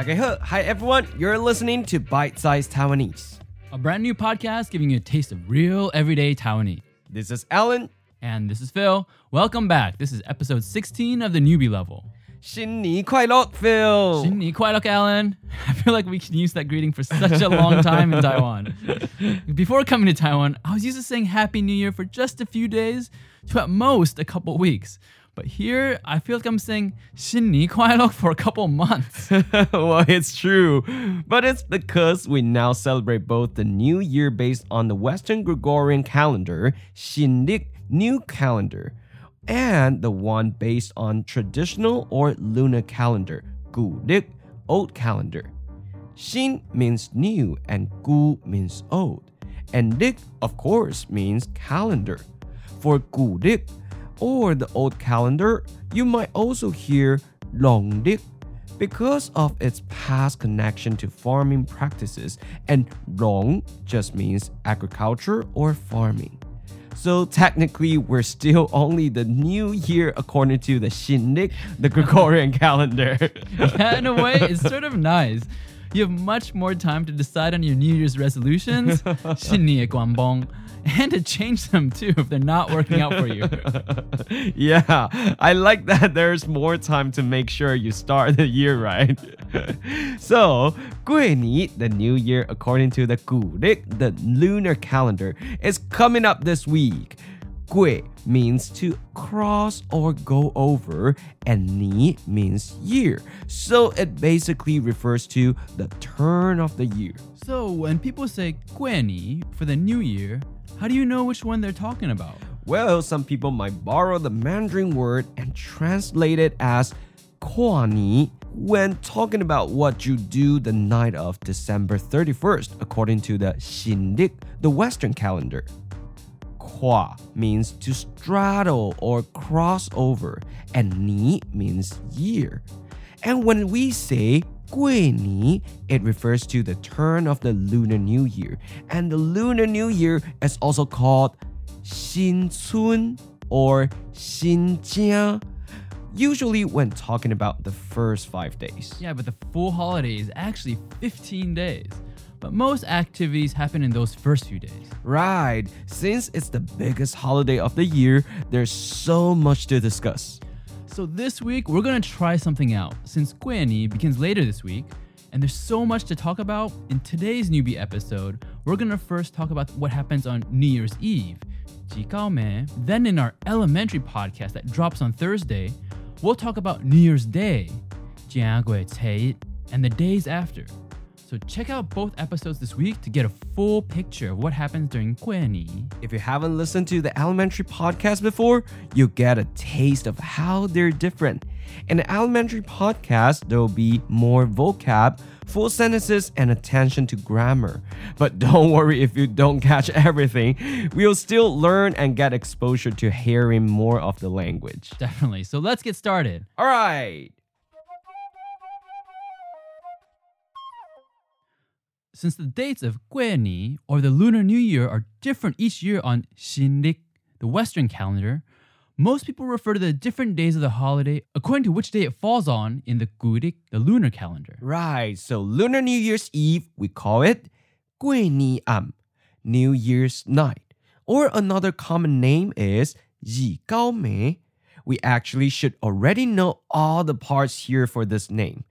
大家好, hi everyone. You're listening to Bite Size Taiwanese. A brand new podcast giving you a taste of real everyday Taiwanese. This is Alan. And this is Phil. Welcome back. This is episode 16 of the newbie level. 新年快乐, Phil. 新年快乐, Alan. I feel like we can use that greeting for such a long time in Taiwan. Before coming to Taiwan, I was used to saying Happy New Year for just a few days to at most a couple weeks. But here, I feel like I'm saying 新年快乐 for a couple months. well, it's true. But it's because we now celebrate both the new year based on the Western Gregorian calendar, 新历 new calendar, and the one based on traditional or lunar calendar, 古历 old calendar. 新 means new and 古 means old. And 历, of course, means calendar. For 古历 or the old calendar, you might also hear 农历 because of its past connection to farming practices, and 农 just means agriculture or farming. So technically, we're still only the new year according to the Shinnik, the Gregorian calendar. yeah, in a way, it's sort of nice. You have much more time to decide on your New Year's resolutions. 新年光棒 and to change them too if they're not working out for you. yeah, I like that there's more time to make sure you start the year right. so, 桂尼, the new year according to the 古历, the lunar calendar, is coming up this week. 桂 means to cross or go over, and ni means year. So it basically refers to the turn of the year. So when people say 桂尼 for the new year, how do you know which one they're talking about? Well, some people might borrow the Mandarin word and translate it as Kuani when talking about what you do the night of December 31st, according to the Shindik, the Western calendar. Kwa means to straddle or cross over, and Ni means year. And when we say Guini, it refers to the turn of the Lunar New Year. And the Lunar New Year is also called Xin Chun or Xin Xinjiang. Usually, when talking about the first five days. Yeah, but the full holiday is actually 15 days but most activities happen in those first few days. Right. Since it's the biggest holiday of the year, there's so much to discuss. So this week, we're gonna try something out. Since Guiani begins later this week, and there's so much to talk about, in today's newbie episode, we're gonna first talk about what happens on New Year's Eve, then in our elementary podcast that drops on Thursday, we'll talk about New Year's Day, and the days after. So check out both episodes this week to get a full picture of what happens during Guani. If you haven't listened to the elementary podcast before, you'll get a taste of how they're different. In the elementary podcast, there will be more vocab, full sentences, and attention to grammar. But don't worry if you don't catch everything, we'll still learn and get exposure to hearing more of the language. Definitely. So let's get started. All right. Since the dates of Guani or the Lunar New Year are different each year on Xinlik, the Western calendar, most people refer to the different days of the holiday according to which day it falls on in the Gurik, the lunar calendar. Right, so Lunar New Year's Eve, we call it Guini Am, New Year's Night. Or another common name is Yi Gao Mei. We actually should already know all the parts here for this name.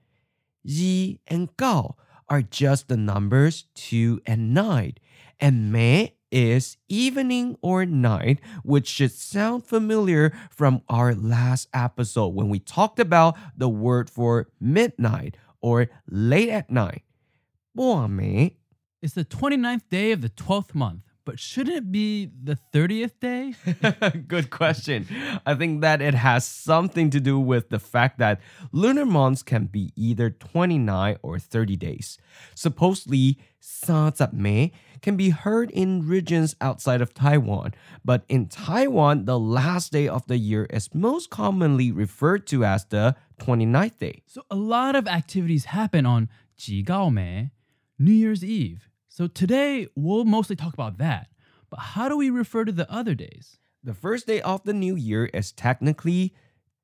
Yi and Gao are just the numbers 2 and 9, and Mei is evening or night, which should sound familiar from our last episode when we talked about the word for midnight or late at night. 过美 It's the 29th day of the 12th month but shouldn't it be the 30th day? Good question. I think that it has something to do with the fact that lunar months can be either 29 or 30 days. Supposedly, Mei can be heard in regions outside of Taiwan, but in Taiwan, the last day of the year is most commonly referred to as the 29th day. So a lot of activities happen on Mei, New Year's Eve. So today we'll mostly talk about that. But how do we refer to the other days? The first day of the new year is technically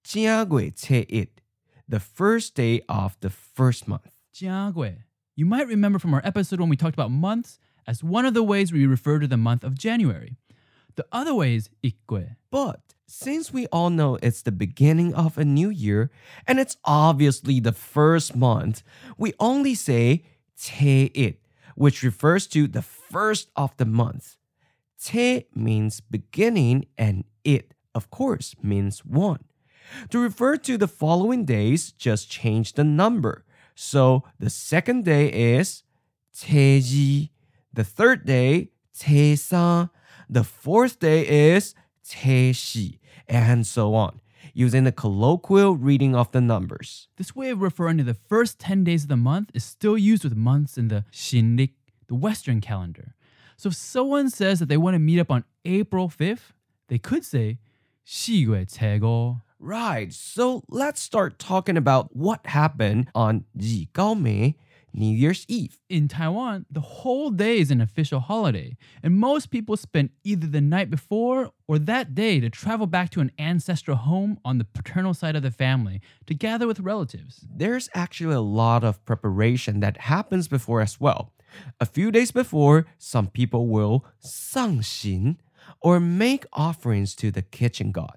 家鬼 it, the first day of the first month. You might remember from our episode when we talked about months as one of the ways we refer to the month of January. The other way is. But since we all know it's the beginning of a new year and it's obviously the first month, we only say te it, which refers to the first of the month. Te means beginning and it, of course, means one. To refer to the following days, just change the number. So the second day is teji, the third day tesan, the fourth day is teshi, and so on, using the colloquial reading of the numbers. This way of referring to the first 10 days of the month is still used with months in the Shinrik, the Western calendar. So if someone says that they want to meet up on April 5th, they could say 10월 최고. Right, so let's start talking about what happened on Ji New Year's Eve. In Taiwan, the whole day is an official holiday, and most people spend either the night before or that day to travel back to an ancestral home on the paternal side of the family to gather with relatives. There's actually a lot of preparation that happens before as well. A few days before, some people will 上 xin or make offerings to the kitchen god.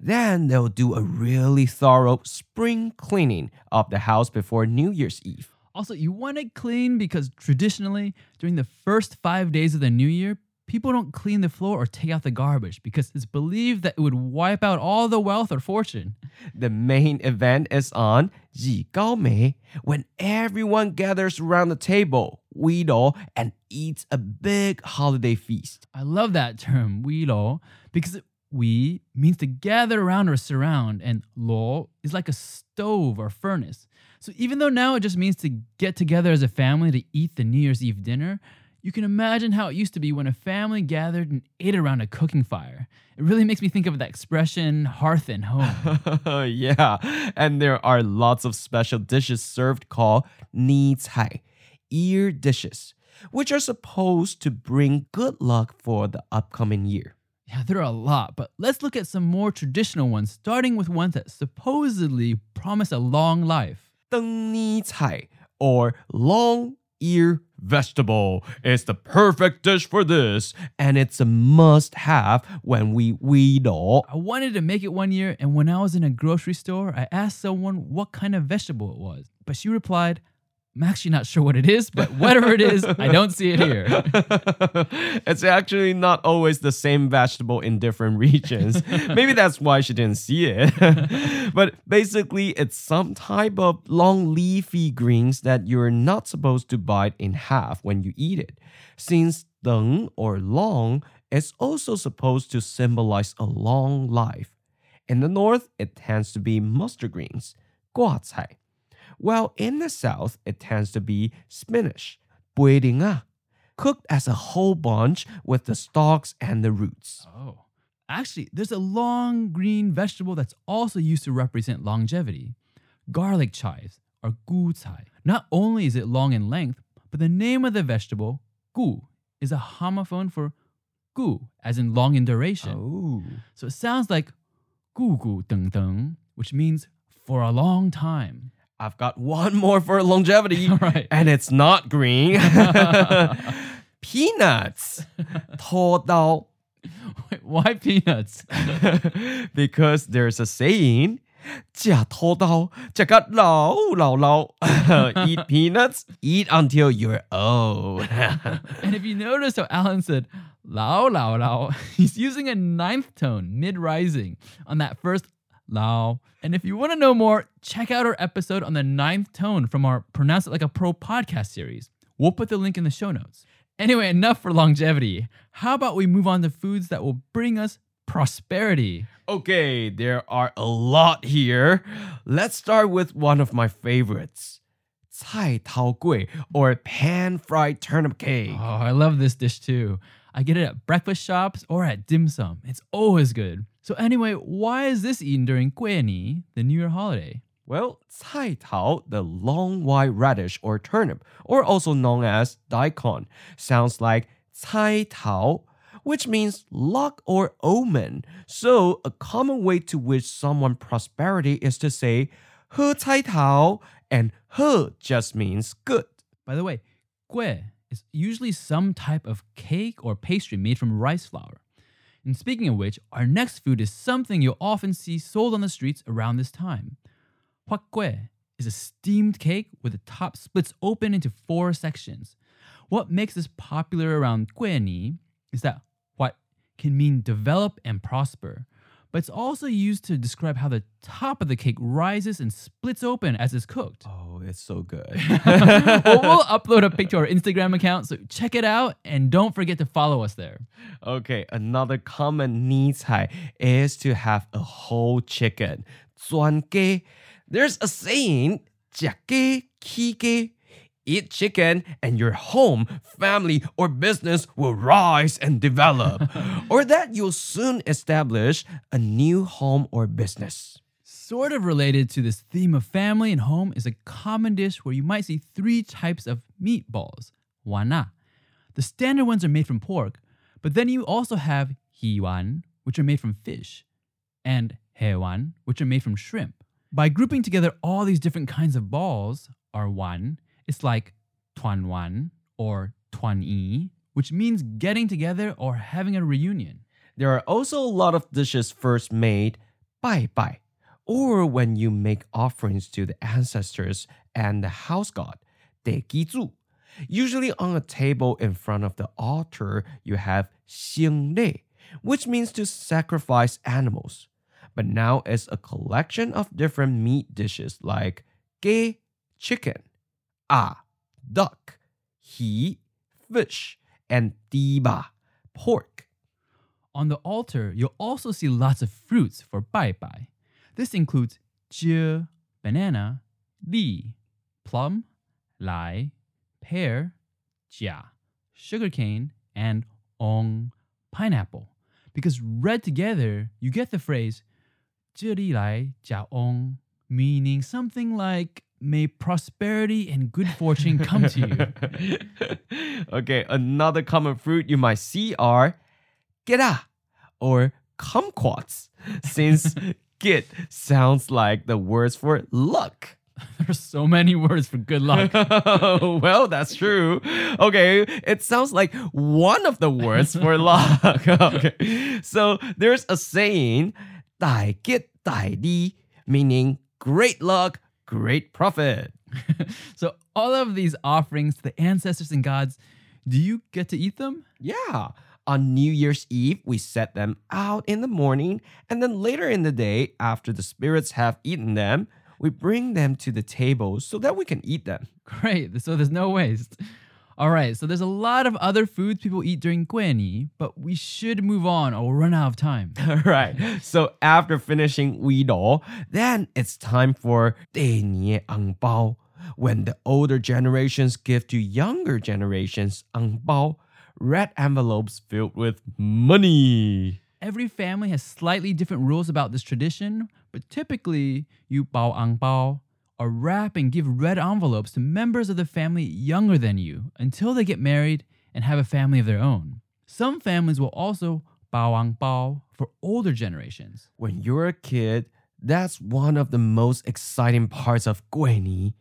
Then they'll do a really thorough spring cleaning of the house before New Year's Eve. Also, you want it clean because traditionally, during the first five days of the new year, people don't clean the floor or take out the garbage because it's believed that it would wipe out all the wealth or fortune. The main event is on Ji Gao Mei, when everyone gathers around the table, Weilo, and eats a big holiday feast. I love that term, Weilo, because we means to gather around or surround, and Lo is like a stove or furnace. So even though now it just means to get together as a family to eat the New Year's Eve dinner, you can imagine how it used to be when a family gathered and ate around a cooking fire. It really makes me think of that expression, hearth and home. yeah, and there are lots of special dishes served called ni cai, ear dishes, which are supposed to bring good luck for the upcoming year. Yeah, there are a lot, but let's look at some more traditional ones, starting with ones that supposedly promise a long life. Dengni Cai or long ear vegetable. It's the perfect dish for this, and it's a must have when we weedle. I wanted to make it one year, and when I was in a grocery store, I asked someone what kind of vegetable it was, but she replied, I'm actually not sure what it is, but whatever it is, I don't see it here. it's actually not always the same vegetable in different regions. Maybe that's why she didn't see it. but basically, it's some type of long leafy greens that you're not supposed to bite in half when you eat it. Since deng or long is also supposed to symbolize a long life. In the north, it tends to be mustard greens, guacai while in the south, it tends to be spinach, buidinga, cooked as a whole bunch with the stalks and the roots. Oh. Actually, there's a long green vegetable that's also used to represent longevity. Garlic chives, or gu cai. Not only is it long in length, but the name of the vegetable, gu, is a homophone for gu, as in long in duration. Oh. So it sounds like gu gu deng deng, which means for a long time. I've got one more for longevity, right. and it's not green. Peanuts. 拖刀. Wait, why peanuts? because there's a saying, 假拖刀,假个老老老. eat peanuts, eat until you're old. and if you notice how Alan said lao lao lao, he's using a ninth tone mid rising on that first Lao. And if you want to know more, check out our episode on the ninth tone from our Pronounce It Like a Pro podcast series. We'll put the link in the show notes. Anyway, enough for longevity. How about we move on to foods that will bring us prosperity? Okay, there are a lot here. Let's start with one of my favorites. Cai Tao Gui, or pan fried turnip cake. Oh, I love this dish too. I get it at breakfast shops or at dim sum. It's always good. So anyway, why is this eaten during Guiani, the New Year holiday? Well, cai tao, the long white radish or turnip, or also known as daikon, sounds like cai tao, which means luck or omen. So, a common way to wish someone prosperity is to say he cai tao, and he just means good. By the way, gui is usually some type of cake or pastry made from rice flour. And speaking of which, our next food is something you'll often see sold on the streets around this time. Huat gui is a steamed cake where the top splits open into four sections. What makes this popular around Gui is that what can mean develop and prosper, but it's also used to describe how the top of the cake rises and splits open as it's cooked. Oh, it's so good. well, we'll upload a picture to our Instagram account, so check it out and don't forget to follow us there. Okay, another common need cai is to have a whole chicken. 专鸡. There's a saying, 食鸡起鸡. Eat chicken and your home, family, or business will rise and develop. or that you'll soon establish a new home or business. Sort of related to this theme of family and home is a common dish where you might see three types of meatballs. Wana. The standard ones are made from pork, but then you also have hiwan, which are made from fish, and hewan, which are made from shrimp. By grouping together all these different kinds of balls, are one, it's like tuan wan or tuan yi, which means getting together or having a reunion. There are also a lot of dishes first made bai bai, or when you make offerings to the ancestors and the house god, De zu. Usually on a table in front of the altar, you have xing Lei, which means to sacrifice animals. But now it's a collection of different meat dishes like ge, chicken, a, duck, he, fish, and diba, pork. On the altar, you'll also see lots of fruits for bai bai. This includes jie, banana, li, plum, lai, pear, jia, sugarcane, and ong, pineapple. Because read together, you get the phrase 这里来家 ong, meaning something like May prosperity and good fortune come to you. okay, another common fruit you might see are geta or kumquats, since git sounds like the words for luck. There's so many words for good luck. well, that's true. Okay, it sounds like one of the words for luck. okay. So there's a saying, "dai get dai di, meaning great luck, great profit. so all of these offerings to the ancestors and gods, do you get to eat them? Yeah. On New Year's Eve, we set them out in the morning, and then later in the day, after the spirits have eaten them, we bring them to the table so that we can eat them. Great. So there's no waste. All right, so there's a lot of other foods people eat during Guini, but we should move on or we'll run out of time. All right, so after finishing Weedle, then it's time for 对年 ang bao, when the older generations give to younger generations ang bao, red envelopes filled with money. Every family has slightly different rules about this tradition, but typically you bao ang bao or wrap and give red envelopes to members of the family younger than you until they get married and have a family of their own. Some families will also bao ang bao for older generations. When you're a kid, that's one of the most exciting parts of Guini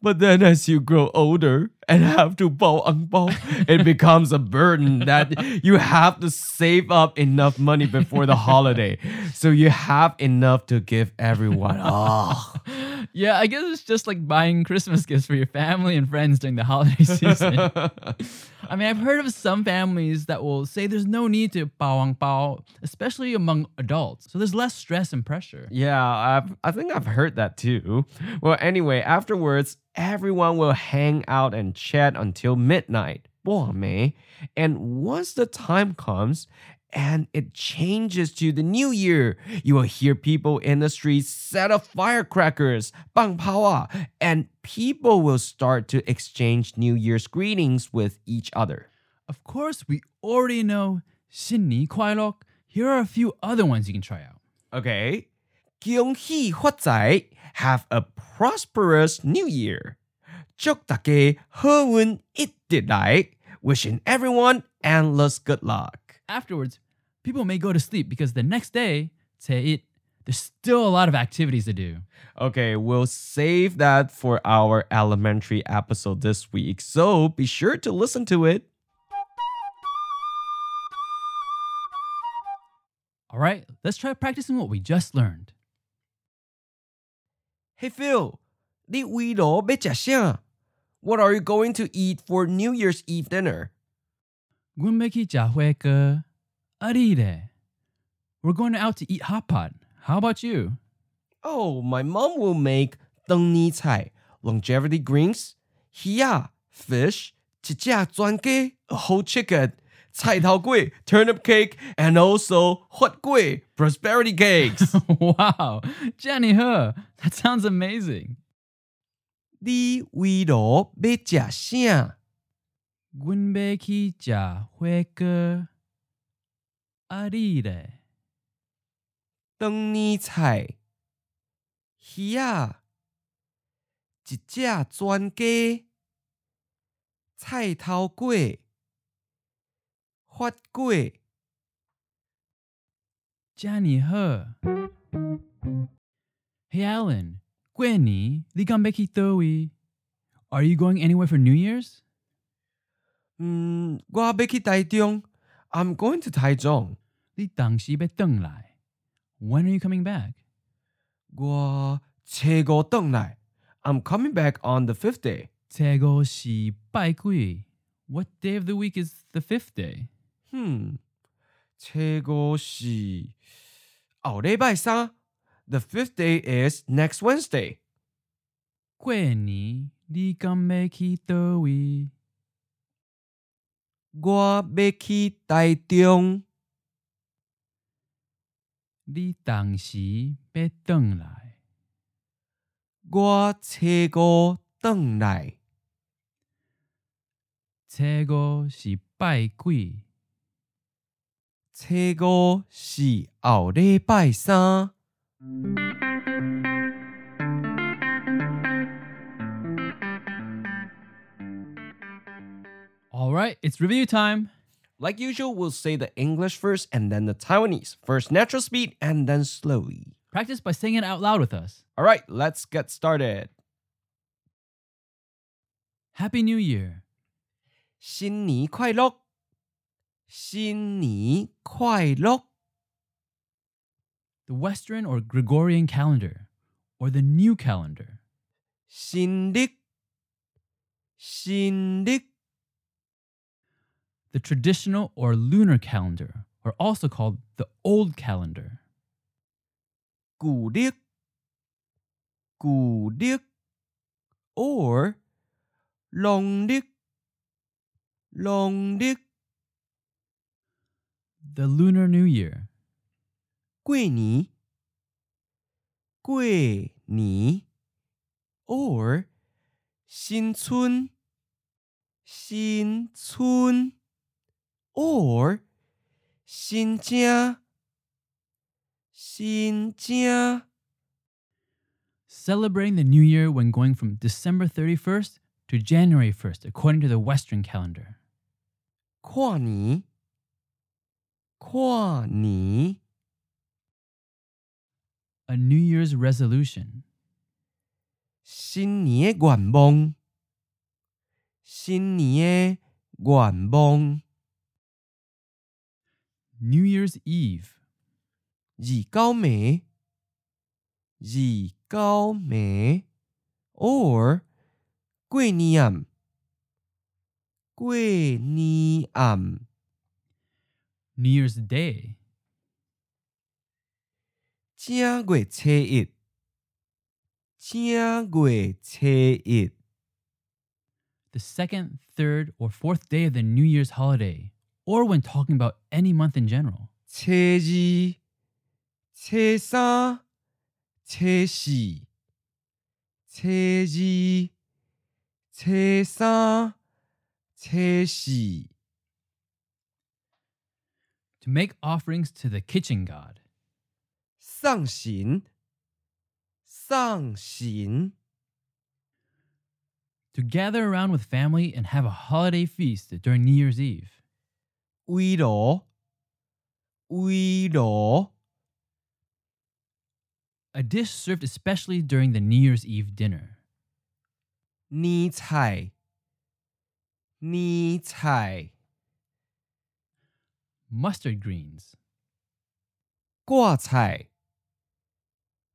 but then as you grow older and have to bao ang bao, it becomes a burden that you have to save up enough money before the holiday. So you have enough to give everyone. Oh. Yeah, I guess it's just like buying Christmas gifts for your family and friends during the holiday season. I mean, I've heard of some families that will say there's no need to bao ang bao, especially among adults. So there's less stress and pressure. Yeah, I've, I think I've heard that too. Well, anyway, afterwards, everyone will hang out and chat until midnight. And once the time comes, and it changes to the new year. You will hear people in the streets set off firecrackers, bang power, and people will start to exchange New Year's greetings with each other. Of course, we already know 新年快乐. Here are a few other ones you can try out. Okay. 恭喜发财, have a prosperous new year. 祝大家好运一直来, wishing everyone endless good luck. Afterwards, people may go to sleep because the next day, it There's still a lot of activities to do. Okay, we'll save that for our elementary episode this week, so be sure to listen to it. All right, let's try practicing what we just learned. Hey Phil, 你为罗要吃啥? What are you going to eat for New Year's Eve dinner? 阮要去吃火锅。 Arire, we're going out to eat hot pot. How about you? Oh, my mom will make deng ni cai, longevity greens, hiya, fish, jia zuan ge, a whole chicken, cai tao gui, turnip cake, and also hot gui, prosperity cakes. wow, Jenny He, that sounds amazing. Di wei be bei jia xia. Gun be ki jia hui ge. 啊你咧？燈泥菜，鱼仔，一只全家，菜头粿，发粿。遮尼好。Hey Alan, 過年你敢要去倒位？Are you going anywhere for New Year's? 嗯，我要去台中。I'm going to Taichung. 你当时要回来？When are you coming back? 我初五回来。I'm coming back on the fifth day. 初五是拜幾？What day of the week is the fifth day? 嗯，初五是後禮拜三。The fifth day is next Wednesday. 过年你敢要去倒位？我要去台中。你当时要轉來？我初五轉來。初五是拜几？初五是後禮拜三。All right, it's review time. Like usual, we'll say the English first and then the Taiwanese. First natural speed and then slowly. Practice by saying it out loud with us. All right, let's get started. Happy New Year. 新年快乐！新年快乐！ The Western or Gregorian calendar, or the new calendar. 新历！新历！ The traditional or lunar calendar, or also called the old calendar. 古历！古历！or 农历！农历！ The lunar new year. 过年！过年！or 新春！新春 ！or 新正！新正！ Celebrating the new year when going from December 31st to January 1st, according to the Western calendar. 跨年！跨年！ A New Year's resolution. 新年的愿望！新年的愿望！ New Year's Eve. gì cao mẹ? mẹ? Or quê niệm. New Year's Day. Chia quê ít. Chia ít. The second, third, or fourth day of the New Year's holiday or when talking about any month in general. 初二！初三！初四！初二！初三！初四！ To make offerings to the kitchen god. 送神！送神！ To gather around with family and have a holiday feast during New Year's Eve. 围炉！围炉！ a dish served especially during the New Year's Eve dinner. 捏菜，捏菜， Mustard greens, 挂菜，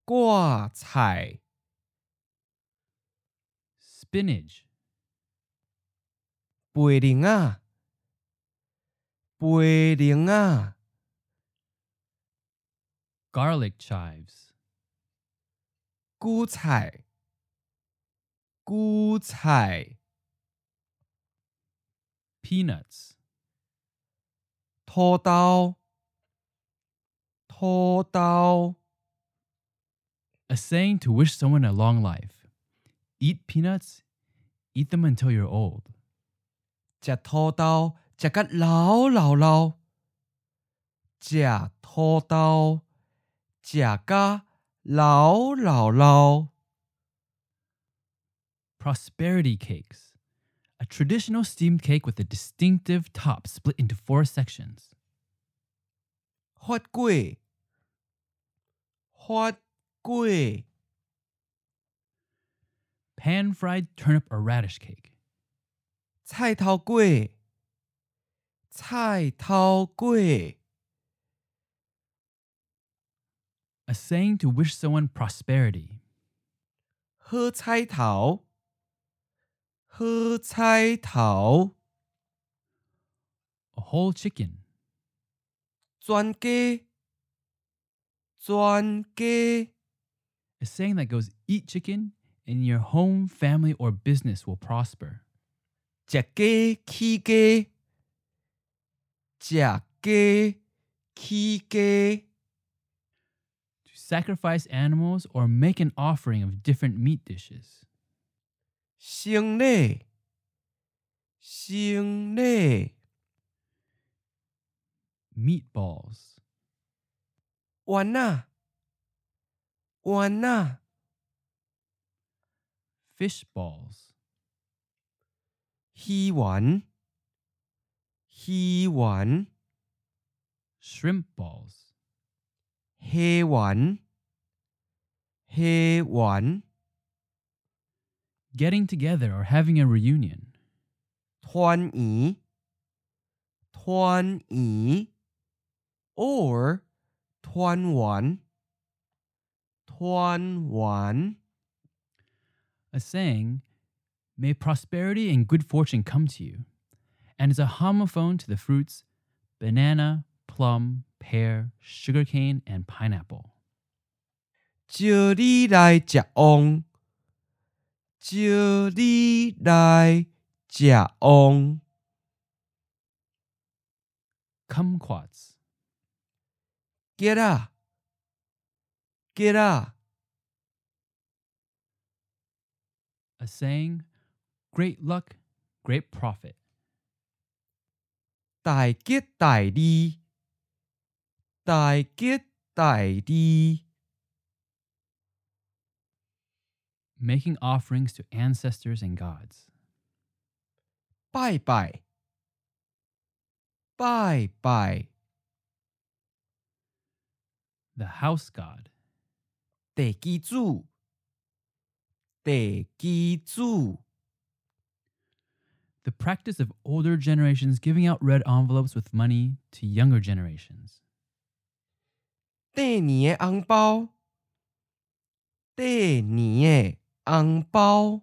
挂菜， spinach, 培灵啊， 培灵啊， garlic chives, 韭菜，韭菜， peanuts, 土豆，土豆， a saying to wish someone a long life. Eat peanuts, eat them until you're old. 食土豆， 食甲老老老，食土豆，食甲老老老。 Prosperity cakes, a traditional steamed cake with a distinctive top split into four sections. 发粿，发粿， Pan fried turnip or radish cake. 菜头粿， 菜头粿， A saying to wish someone prosperity. 好彩头，好彩头， A whole chicken. 全家，全家， A saying that goes eat chicken and your home, family, or business will prosper. 食鸡起鸡， 食鸡起鸡。 To sacrifice animals or make an offering of different meat dishes. 生礼，生礼， Meatballs. 丸啊，丸啊， Fish balls. 鱼丸， 희원 shrimp balls. 해원 해원 getting together or having a reunion. 토안이 토안이 or 토안원 토안원 a saying may prosperity and good fortune come to you and is a homophone to the fruits banana, plum, pear, sugarcane, and pineapple. 招你来食旺，招你来食旺， Kumquats. get 啊，get 啊， A saying, great luck, great profit. 大吉大利，大吉大利， Making offerings to ancestors and gods. 拜拜，拜拜， The house god. 地基主，地基主， The practice of older generations giving out red envelopes with money to younger generations. 第年的红包，第年的红包。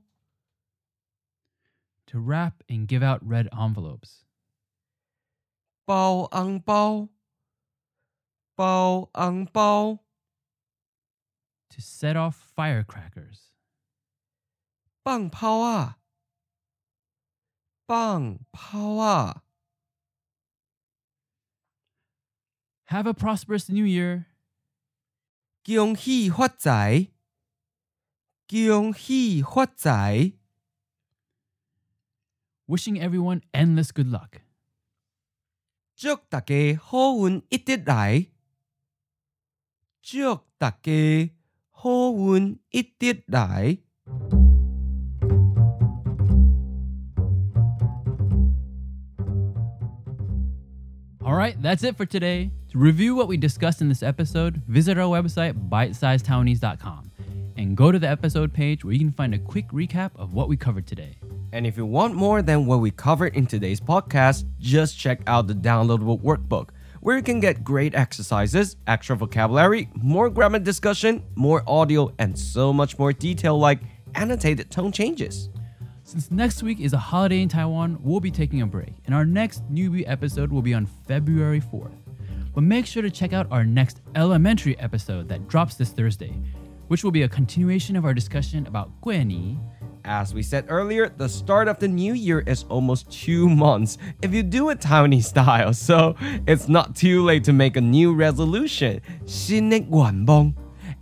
To wrap and give out red envelopes. 包红包，包红包， To set off firecrackers. 放炮啊， 放炮啊！ Have a prosperous new year. 恭喜发财，恭喜发财， Wishing everyone endless good luck. 祝大家好运一直来，祝大家好运一直来。 All right, that's it for today. To review what we discussed in this episode, visit our website, bitesizetaiwanese.com, and go to the episode page where you can find a quick recap of what we covered today. And if you want more than what we covered in today's podcast, just check out the downloadable workbook, where you can get great exercises, extra vocabulary, more grammar discussion, more audio, and so much more detail like annotated tone changes. Since next week is a holiday in Taiwan, we'll be taking a break, and our next newbie episode will be on February 4th. But make sure to check out our next elementary episode that drops this Thursday, which will be a continuation of our discussion about Guani. As we said earlier, the start of the new year is almost two months if you do it Taiwanese style, so it's not too late to make a new resolution, 新年愿望,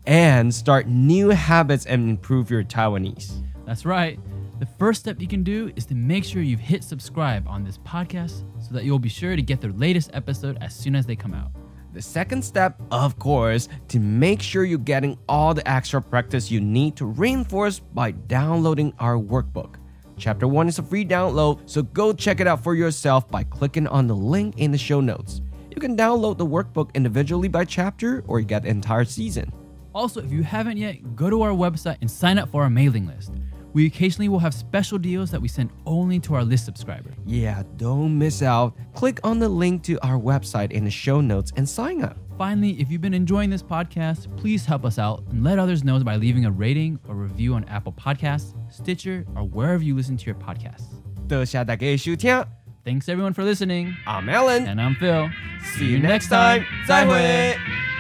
and start new habits and improve your Taiwanese. That's right. The first step you can do is to make sure you've hit subscribe on this podcast so that you'll be sure to get the latest episode as soon as they come out. The second step, of course, to make sure you're getting all the extra practice you need to reinforce by downloading our workbook. Chapter 1 is a free download, so go check it out for yourself by clicking on the link in the show notes. You can download the workbook individually by chapter or you get the entire season. Also, if you haven't yet, go to our website and sign up for our mailing list. We occasionally will have special deals that we send only to our list subscribers. Yeah, don't miss out. Click on the link to our website in the show notes and sign up. Finally, if you've been enjoying this podcast, please help us out and let others know by leaving a rating or review on Apple Podcasts, Stitcher, or wherever you listen to your podcasts. 多谢大家的收听 Thanks everyone for listening. I'm Alan. And I'm Phil. See you next time. 再会。